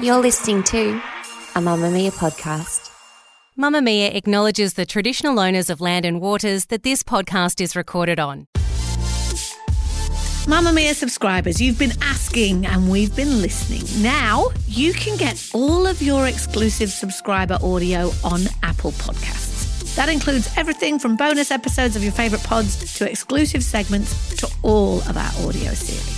You're listening to a Mamamia podcast. Mamamia acknowledges the traditional owners of land and waters that this podcast is recorded on. Mamamia subscribers, you've been asking and we've been listening. Now you can get all of your exclusive subscriber audio on Apple Podcasts. That includes everything from bonus episodes of your favourite pods to exclusive segments to all of our audio series.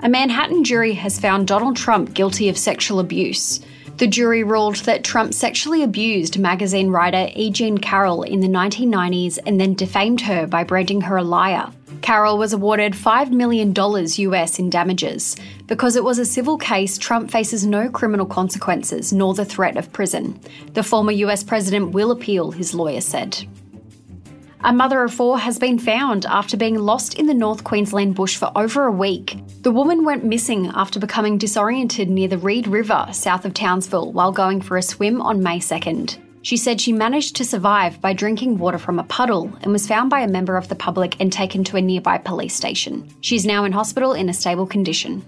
A Manhattan jury has found Donald Trump guilty of sexual abuse. The jury ruled that Trump sexually abused magazine writer E. Jean Carroll in the 1990s and then defamed her by branding her a liar. Carroll was awarded $5 million US in damages. Because it was a civil case, Trump faces no criminal consequences nor the threat of prison. The former US president will appeal, his lawyer said. A mother of four has been found after being lost in the North Queensland bush for over a week. The woman went missing after becoming disoriented near the Reid River south of Townsville while going for a swim on May 2nd. She said she managed to survive by drinking water from a puddle and was found by a member of the public and taken to a nearby police station. She's now in hospital in a stable condition.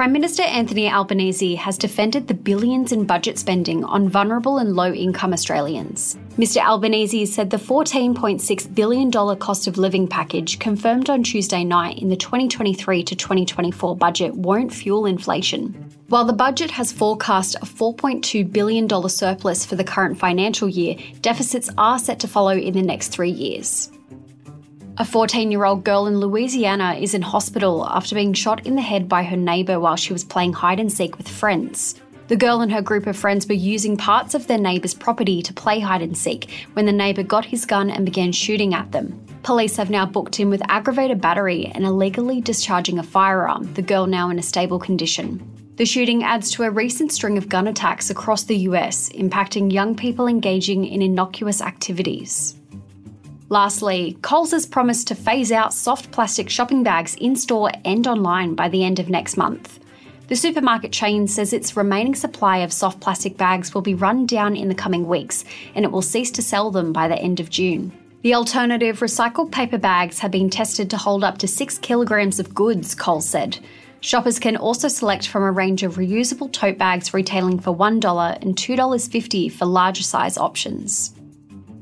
Prime Minister Anthony Albanese has defended the billions in budget spending on vulnerable and low income Australians. Mr Albanese said the $14.6 billion cost of living package confirmed on Tuesday night in the 2023 to 2024 budget won't fuel inflation. While the budget has forecast a $4.2 billion surplus for the current financial year, deficits are set to follow in the next three years. A 14 year old girl in Louisiana is in hospital after being shot in the head by her neighbour while she was playing hide and seek with friends. The girl and her group of friends were using parts of their neighbour's property to play hide and seek when the neighbour got his gun and began shooting at them. Police have now booked him with aggravated battery and illegally discharging a firearm, the girl now in a stable condition. The shooting adds to a recent string of gun attacks across the US, impacting young people engaging in innocuous activities. Lastly, Coles has promised to phase out soft plastic shopping bags in store and online by the end of next month. The supermarket chain says its remaining supply of soft plastic bags will be run down in the coming weeks and it will cease to sell them by the end of June. The alternative recycled paper bags have been tested to hold up to 6 kilograms of goods, Coles said. Shoppers can also select from a range of reusable tote bags retailing for $1 and $2.50 for larger size options.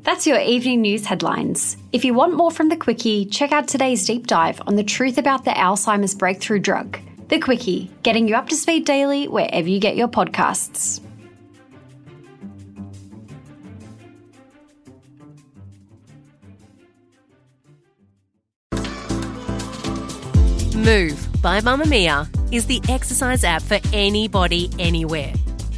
That's your evening news headlines. If you want more from The Quicky, check out today's deep dive on the truth about the Alzheimer's breakthrough drug. The Quicky, getting you up to speed daily wherever you get your podcasts. Move by Mamamia is the exercise app for anybody, anywhere.